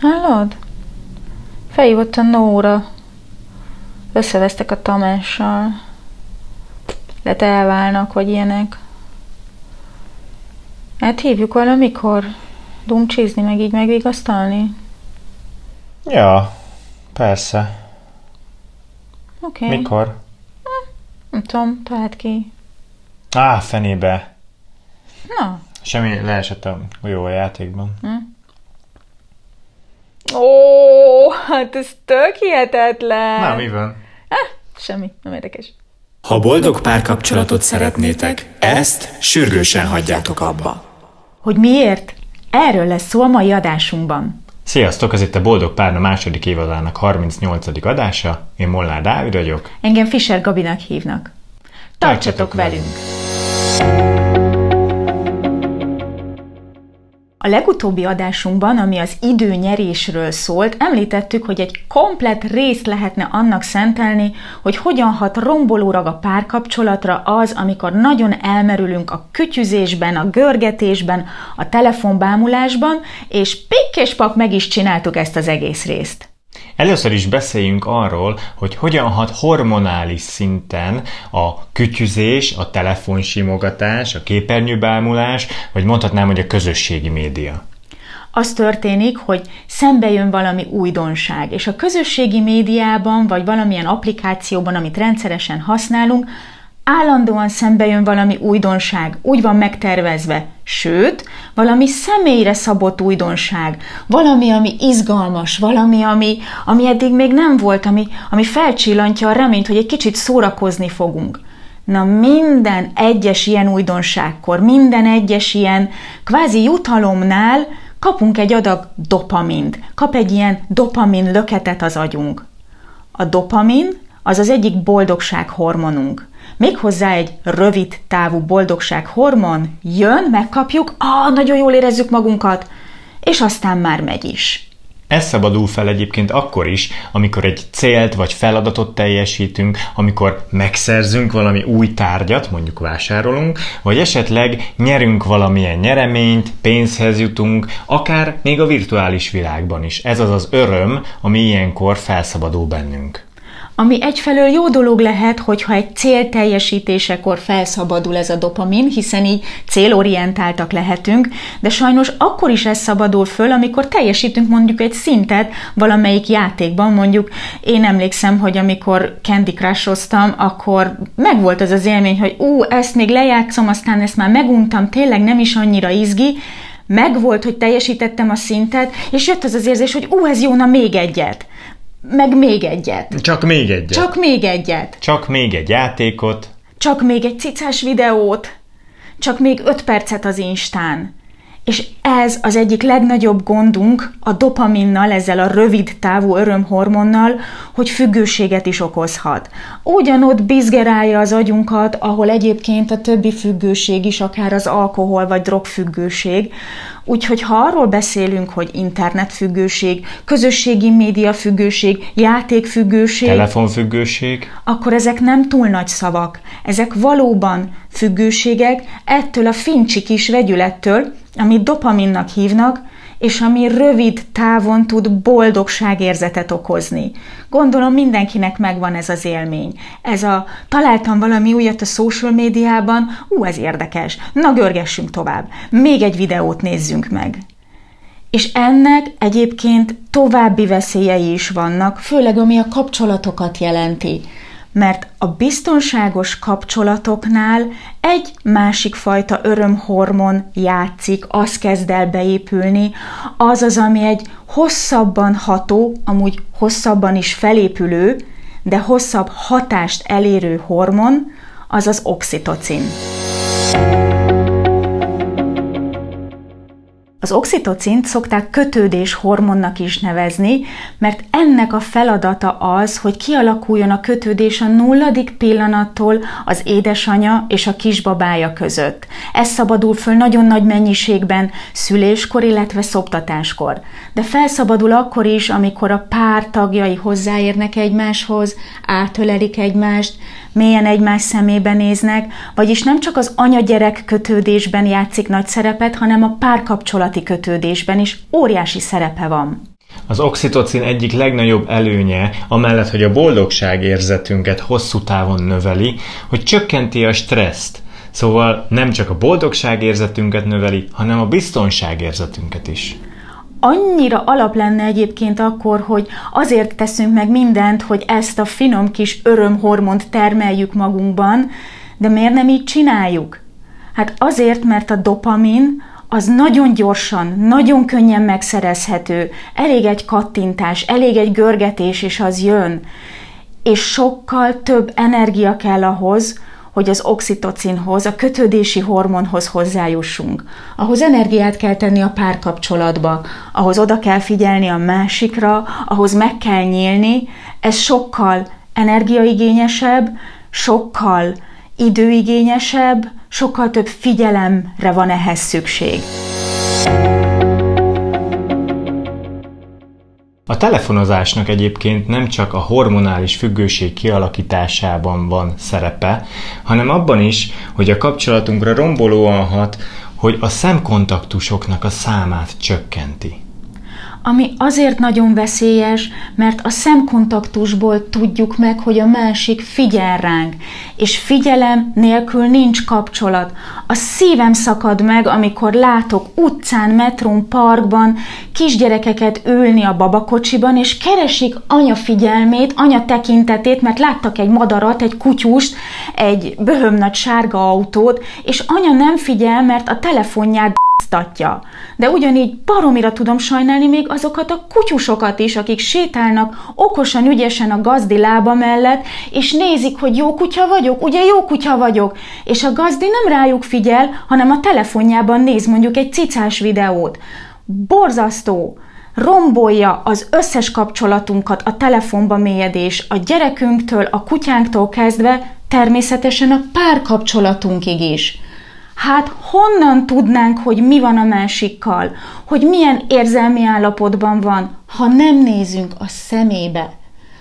Hallod? Felhívott a Nóra. Összevesztek a Tamással. Lehet elválnak, vagy ilyenek. Hát hívjuk valamikor? Dumcsizni, meg így megvigasztalni? Ja, persze. Oké. Okay. Mikor? Nem tudom, talált ki. Á, fenébe. Na. Semmi leesett a jó a játékban. Hm? Hát ez tök hihetetlen. Na, mi van? Ah, semmi, nem érdekes. Ha boldog párkapcsolatot szeretnétek, ezt sürgősen hagyjátok abba. Hogy miért? Erről lesz szó a mai adásunkban. Sziasztok, ez itt a Boldog Párna második évadának 38. adása. Én Molnár Dávid vagyok. Engem Fischer Gabinak hívnak. Tartsatok, Tartsatok velünk! velünk. A legutóbbi adásunkban, ami az időnyerésről szólt, említettük, hogy egy komplet részt lehetne annak szentelni, hogy hogyan hat rombolóra a párkapcsolatra az, amikor nagyon elmerülünk a kütyüzésben, a görgetésben, a telefonbámulásban, és pikk és pak meg is csináltuk ezt az egész részt. Először is beszéljünk arról, hogy hogyan hat hormonális szinten a kütyüzés, a telefonsimogatás, a képernyőbámulás, vagy mondhatnám, hogy a közösségi média. Az történik, hogy szembe jön valami újdonság, és a közösségi médiában, vagy valamilyen applikációban, amit rendszeresen használunk, állandóan szembe jön valami újdonság, úgy van megtervezve, sőt, valami személyre szabott újdonság, valami, ami izgalmas, valami, ami, ami eddig még nem volt, ami, ami felcsillantja a reményt, hogy egy kicsit szórakozni fogunk. Na minden egyes ilyen újdonságkor, minden egyes ilyen kvázi jutalomnál kapunk egy adag dopamint, kap egy ilyen dopamin löketet az agyunk. A dopamin az az egyik boldogság hormonunk méghozzá egy rövid távú boldogság hormon jön, megkapjuk, ah, nagyon jól érezzük magunkat, és aztán már megy is. Ez szabadul fel egyébként akkor is, amikor egy célt vagy feladatot teljesítünk, amikor megszerzünk valami új tárgyat, mondjuk vásárolunk, vagy esetleg nyerünk valamilyen nyereményt, pénzhez jutunk, akár még a virtuális világban is. Ez az az öröm, ami ilyenkor felszabadul bennünk ami egyfelől jó dolog lehet, hogyha egy cél teljesítésekor felszabadul ez a dopamin, hiszen így célorientáltak lehetünk, de sajnos akkor is ez szabadul föl, amikor teljesítünk mondjuk egy szintet valamelyik játékban, mondjuk én emlékszem, hogy amikor Candy Crush-oztam, akkor megvolt az az élmény, hogy ú, ezt még lejátszom, aztán ezt már meguntam, tényleg nem is annyira izgi, megvolt, hogy teljesítettem a szintet, és jött az az érzés, hogy ú, ez jó, na még egyet meg még egyet. Csak még egyet. Csak még egyet. Csak még egy játékot. Csak még egy cicás videót. Csak még öt percet az Instán. És ez az egyik legnagyobb gondunk a dopaminnal, ezzel a rövid távú örömhormonnal, hogy függőséget is okozhat. Ugyanott bizgerálja az agyunkat, ahol egyébként a többi függőség is, akár az alkohol vagy drogfüggőség, Úgyhogy ha arról beszélünk, hogy internetfüggőség, közösségi média függőség, játékfüggőség, telefonfüggőség, akkor ezek nem túl nagy szavak. Ezek valóban függőségek ettől a fincsi kis vegyülettől, amit dopaminnak hívnak, és ami rövid távon tud boldogságérzetet okozni. Gondolom mindenkinek megvan ez az élmény. Ez a találtam valami újat a social médiában, ú, ez érdekes, na görgessünk tovább, még egy videót nézzünk meg. És ennek egyébként további veszélyei is vannak, főleg ami a kapcsolatokat jelenti mert a biztonságos kapcsolatoknál egy másik fajta örömhormon játszik, az kezd el beépülni, az az, ami egy hosszabban ható, amúgy hosszabban is felépülő, de hosszabb hatást elérő hormon, az az oxitocin. Az oxitocint szokták kötődés hormonnak is nevezni, mert ennek a feladata az, hogy kialakuljon a kötődés a nulladik pillanattól az édesanya és a kisbabája között. Ez szabadul föl nagyon nagy mennyiségben szüléskor, illetve szoptatáskor. De felszabadul akkor is, amikor a pár tagjai hozzáérnek egymáshoz, átölelik egymást, mélyen egymás szemébe néznek, vagyis nem csak az anya-gyerek kötődésben játszik nagy szerepet, hanem a párkapcsolati kötődésben is óriási szerepe van. Az oxitocin egyik legnagyobb előnye, amellett, hogy a boldogság érzetünket hosszú távon növeli, hogy csökkenti a stresszt. Szóval nem csak a boldogság érzetünket növeli, hanem a biztonság érzetünket is annyira alap lenne egyébként akkor, hogy azért teszünk meg mindent, hogy ezt a finom kis örömhormont termeljük magunkban, de miért nem így csináljuk? Hát azért, mert a dopamin az nagyon gyorsan, nagyon könnyen megszerezhető, elég egy kattintás, elég egy görgetés, és az jön. És sokkal több energia kell ahhoz, hogy az oxitocinhoz, a kötődési hormonhoz hozzájussunk. Ahhoz energiát kell tenni a párkapcsolatba, ahhoz oda kell figyelni a másikra, ahhoz meg kell nyílni. Ez sokkal energiaigényesebb, sokkal időigényesebb, sokkal több figyelemre van ehhez szükség. A telefonozásnak egyébként nem csak a hormonális függőség kialakításában van szerepe, hanem abban is, hogy a kapcsolatunkra rombolóan hat, hogy a szemkontaktusoknak a számát csökkenti ami azért nagyon veszélyes, mert a szemkontaktusból tudjuk meg, hogy a másik figyel ránk, és figyelem nélkül nincs kapcsolat. A szívem szakad meg, amikor látok utcán, metrón, parkban kisgyerekeket ülni a babakocsiban, és keresik anya figyelmét, anya tekintetét, mert láttak egy madarat, egy kutyust, egy böhöm sárga autót, és anya nem figyel, mert a telefonját Statja. De ugyanígy baromira tudom sajnálni még azokat a kutyusokat is, akik sétálnak okosan, ügyesen a gazdi lába mellett, és nézik, hogy jó kutya vagyok, ugye jó kutya vagyok, és a gazdi nem rájuk figyel, hanem a telefonjában néz mondjuk egy cicás videót. Borzasztó! rombolja az összes kapcsolatunkat, a telefonba mélyedés, a gyerekünktől, a kutyánktól kezdve, természetesen a párkapcsolatunkig is. Hát honnan tudnánk, hogy mi van a másikkal, hogy milyen érzelmi állapotban van, ha nem nézünk a szemébe?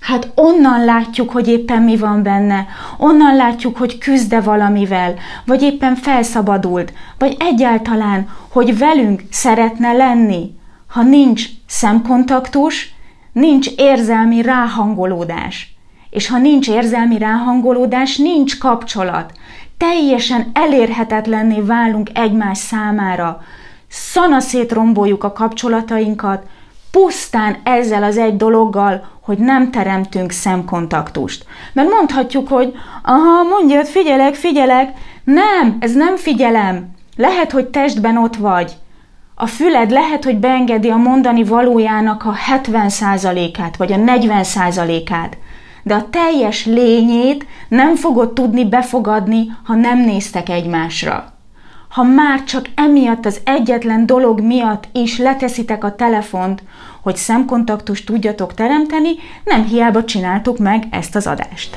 Hát onnan látjuk, hogy éppen mi van benne, onnan látjuk, hogy küzde valamivel, vagy éppen felszabadult, vagy egyáltalán, hogy velünk szeretne lenni. Ha nincs szemkontaktus, nincs érzelmi ráhangolódás. És ha nincs érzelmi ráhangolódás, nincs kapcsolat teljesen elérhetetlenné válunk egymás számára, szanaszét romboljuk a kapcsolatainkat, pusztán ezzel az egy dologgal, hogy nem teremtünk szemkontaktust. Mert mondhatjuk, hogy aha, mondjad, figyelek, figyelek. Nem, ez nem figyelem. Lehet, hogy testben ott vagy. A füled lehet, hogy beengedi a mondani valójának a 70%-át, vagy a 40%-át de a teljes lényét nem fogod tudni befogadni, ha nem néztek egymásra. Ha már csak emiatt az egyetlen dolog miatt is leteszitek a telefont, hogy szemkontaktust tudjatok teremteni, nem hiába csináltuk meg ezt az adást.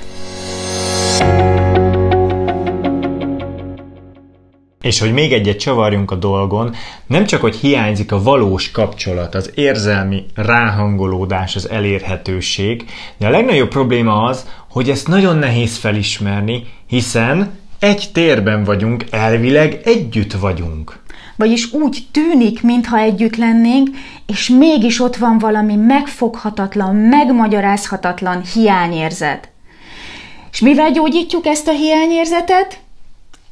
És hogy még egyet csavarjunk a dolgon, nem csak, hogy hiányzik a valós kapcsolat, az érzelmi ráhangolódás, az elérhetőség, de a legnagyobb probléma az, hogy ezt nagyon nehéz felismerni, hiszen egy térben vagyunk, elvileg együtt vagyunk. Vagyis úgy tűnik, mintha együtt lennénk, és mégis ott van valami megfoghatatlan, megmagyarázhatatlan hiányérzet. És mivel gyógyítjuk ezt a hiányérzetet?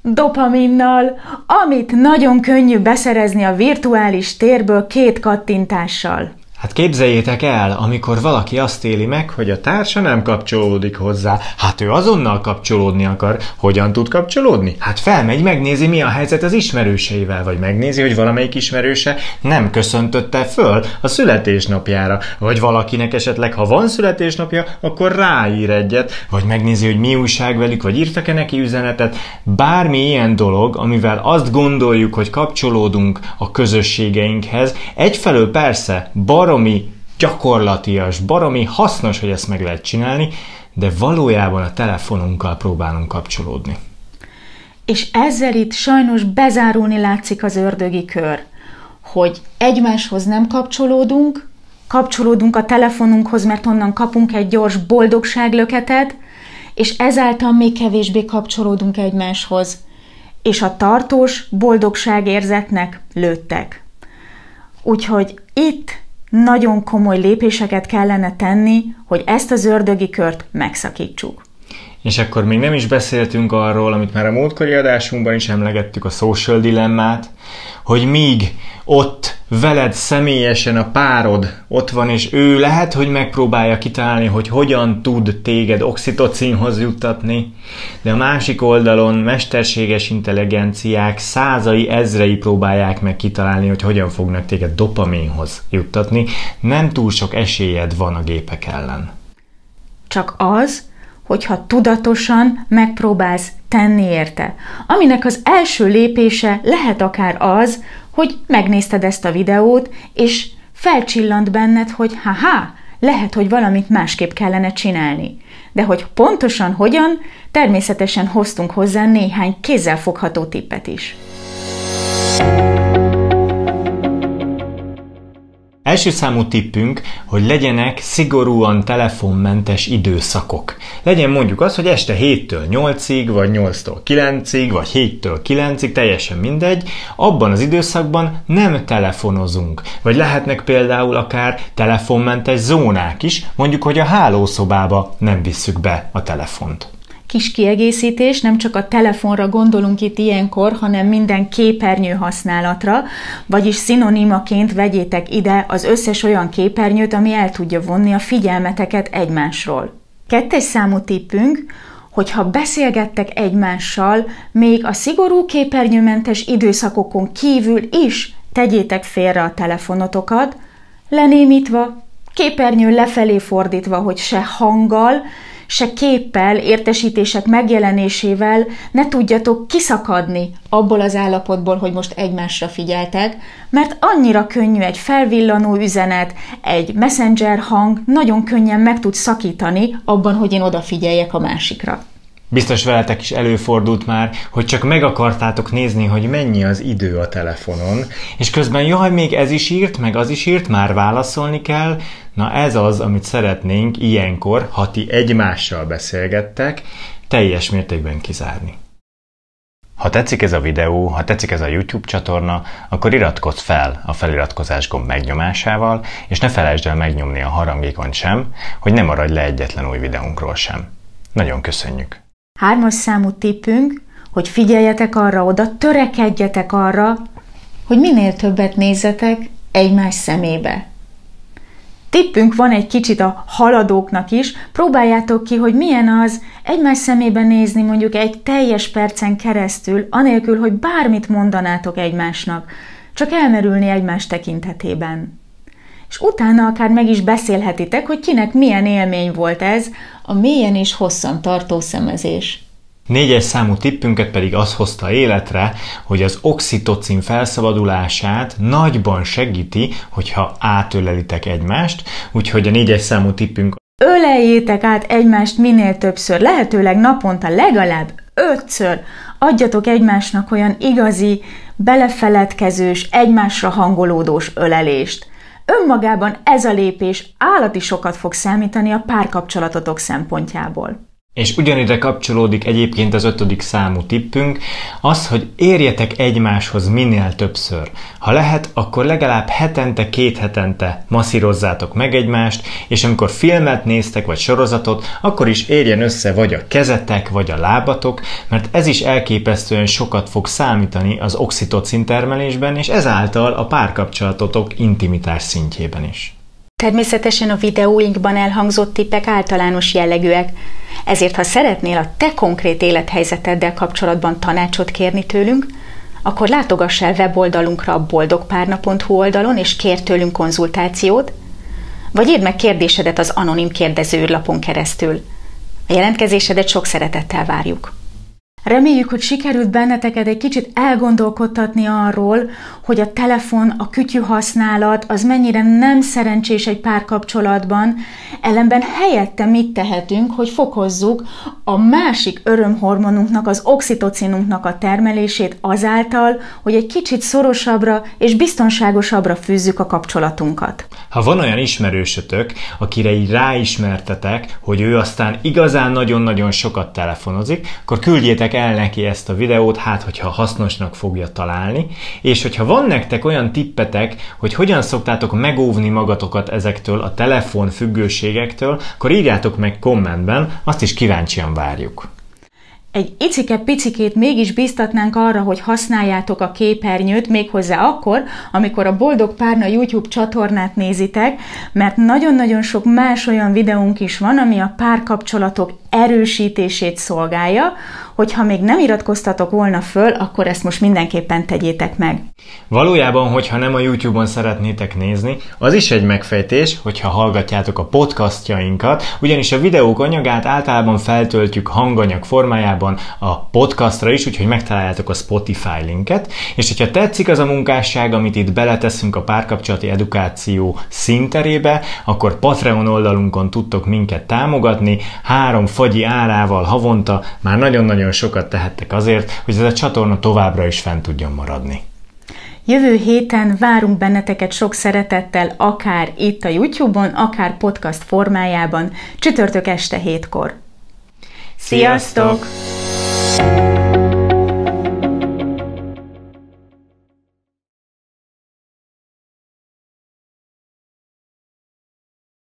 Dopaminnal, amit nagyon könnyű beszerezni a virtuális térből két kattintással. Hát képzeljétek el, amikor valaki azt éli meg, hogy a társa nem kapcsolódik hozzá. Hát ő azonnal kapcsolódni akar. Hogyan tud kapcsolódni? Hát felmegy, megnézi, mi a helyzet az ismerőseivel, vagy megnézi, hogy valamelyik ismerőse nem köszöntötte föl a születésnapjára, vagy valakinek esetleg, ha van születésnapja, akkor ráír egyet, vagy megnézi, hogy mi újság velük, vagy írtak-e neki üzenetet. Bármi ilyen dolog, amivel azt gondoljuk, hogy kapcsolódunk a közösségeinkhez, egyfelől persze bar baromi gyakorlatias, baromi hasznos, hogy ezt meg lehet csinálni, de valójában a telefonunkkal próbálunk kapcsolódni. És ezzel itt sajnos bezárulni látszik az ördögi kör, hogy egymáshoz nem kapcsolódunk, kapcsolódunk a telefonunkhoz, mert onnan kapunk egy gyors boldogságlöketet, és ezáltal még kevésbé kapcsolódunk egymáshoz, és a tartós boldogságérzetnek lőttek. Úgyhogy itt nagyon komoly lépéseket kellene tenni, hogy ezt az ördögi kört megszakítsuk. És akkor még nem is beszéltünk arról, amit már a múltkori adásunkban is emlegettük, a social dilemmát, hogy míg ott veled személyesen a párod ott van, és ő lehet, hogy megpróbálja kitalálni, hogy hogyan tud téged oxitocinhoz juttatni, de a másik oldalon mesterséges intelligenciák százai, ezrei próbálják meg kitalálni, hogy hogyan fognak téged dopaminhoz juttatni. Nem túl sok esélyed van a gépek ellen. Csak az, hogyha tudatosan megpróbálsz tenni érte. Aminek az első lépése lehet akár az, hogy megnézted ezt a videót, és felcsillant benned, hogy haha, lehet, hogy valamit másképp kellene csinálni. De hogy pontosan hogyan, természetesen hoztunk hozzá néhány kézzelfogható tippet is. Első számú tippünk, hogy legyenek szigorúan telefonmentes időszakok. Legyen mondjuk az, hogy este 7-től 8-ig, vagy 8-tól 9-ig, vagy 7-től 9-ig, teljesen mindegy, abban az időszakban nem telefonozunk. Vagy lehetnek például akár telefonmentes zónák is, mondjuk, hogy a hálószobába nem visszük be a telefont kis kiegészítés, nem csak a telefonra gondolunk itt ilyenkor, hanem minden képernyő használatra, vagyis szinonimaként vegyétek ide az összes olyan képernyőt, ami el tudja vonni a figyelmeteket egymásról. Kettes számú tippünk, hogyha beszélgettek egymással, még a szigorú képernyőmentes időszakokon kívül is tegyétek félre a telefonotokat, lenémítva, képernyő lefelé fordítva, hogy se hanggal, se képpel, értesítések megjelenésével ne tudjatok kiszakadni abból az állapotból, hogy most egymásra figyeltek, mert annyira könnyű egy felvillanó üzenet, egy messenger hang nagyon könnyen meg tud szakítani abban, hogy én odafigyeljek a másikra. Biztos veletek is előfordult már, hogy csak meg akartátok nézni, hogy mennyi az idő a telefonon, és közben jaj, még ez is írt, meg az is írt, már válaszolni kell. Na ez az, amit szeretnénk ilyenkor, ha ti egymással beszélgettek, teljes mértékben kizárni. Ha tetszik ez a videó, ha tetszik ez a YouTube csatorna, akkor iratkozz fel a feliratkozás gomb megnyomásával, és ne felejtsd el megnyomni a harangékon sem, hogy ne maradj le egyetlen új videónkról sem. Nagyon köszönjük! Hármas számú tippünk, hogy figyeljetek arra oda, törekedjetek arra, hogy minél többet nézzetek egymás szemébe. Tippünk van egy kicsit a haladóknak is, próbáljátok ki, hogy milyen az egymás szemébe nézni mondjuk egy teljes percen keresztül, anélkül, hogy bármit mondanátok egymásnak, csak elmerülni egymás tekintetében. És utána akár meg is beszélhetitek, hogy kinek milyen élmény volt ez, a mélyen és hosszan tartó szemezés. Négyes számú tippünket pedig az hozta életre, hogy az oxitocin felszabadulását nagyban segíti, hogyha átölelitek egymást, úgyhogy a négyes számú tippünk Öleljétek át egymást minél többször, lehetőleg naponta legalább ötször. Adjatok egymásnak olyan igazi, belefeledkezős, egymásra hangolódós ölelést. Önmagában ez a lépés állati sokat fog számítani a párkapcsolatotok szempontjából. És ugyanide kapcsolódik egyébként az ötödik számú tippünk, az, hogy érjetek egymáshoz minél többször. Ha lehet, akkor legalább hetente, két hetente masszírozzátok meg egymást, és amikor filmet néztek, vagy sorozatot, akkor is érjen össze vagy a kezetek, vagy a lábatok, mert ez is elképesztően sokat fog számítani az oxitocin termelésben, és ezáltal a párkapcsolatotok intimitás szintjében is. Természetesen a videóinkban elhangzott tippek általános jellegűek, ezért ha szeretnél a te konkrét élethelyzeteddel kapcsolatban tanácsot kérni tőlünk, akkor látogass el weboldalunkra a boldogpárna.hu oldalon, és kér tőlünk konzultációt, vagy írd meg kérdésedet az anonim kérdezőlapon keresztül. A jelentkezésedet sok szeretettel várjuk. Reméljük, hogy sikerült benneteket egy kicsit elgondolkodtatni arról, hogy a telefon, a kütyű használat az mennyire nem szerencsés egy párkapcsolatban, ellenben helyette mit tehetünk, hogy fokozzuk a másik örömhormonunknak, az oxitocinunknak a termelését azáltal, hogy egy kicsit szorosabbra és biztonságosabbra fűzzük a kapcsolatunkat. Ha van olyan ismerősötök, akire így ráismertetek, hogy ő aztán igazán nagyon-nagyon sokat telefonozik, akkor küldjétek el neki ezt a videót, hát hogyha hasznosnak fogja találni, és hogyha van nektek olyan tippetek, hogy hogyan szoktátok megóvni magatokat ezektől a telefon függőségektől, akkor írjátok meg kommentben, azt is kíváncsian várjuk. Egy icike-picikét mégis biztatnánk arra, hogy használjátok a képernyőt, méghozzá akkor, amikor a Boldog Párna YouTube csatornát nézitek, mert nagyon-nagyon sok más olyan videónk is van, ami a párkapcsolatok erősítését szolgálja, hogyha még nem iratkoztatok volna föl, akkor ezt most mindenképpen tegyétek meg. Valójában, hogyha nem a YouTube-on szeretnétek nézni, az is egy megfejtés, hogyha hallgatjátok a podcastjainkat, ugyanis a videók anyagát általában feltöltjük hanganyag formájában a podcastra is, úgyhogy megtaláljátok a Spotify linket, és hogyha tetszik az a munkásság, amit itt beleteszünk a párkapcsolati edukáció szinterébe, akkor Patreon oldalunkon tudtok minket támogatni, három fagyi árával havonta már nagyon-nagyon sokat tehettek azért, hogy ez a csatorna továbbra is fent tudjon maradni. Jövő héten várunk benneteket sok szeretettel, akár itt a YouTube-on, akár podcast formájában, csütörtök este hétkor. Sziasztok! Sziasztok!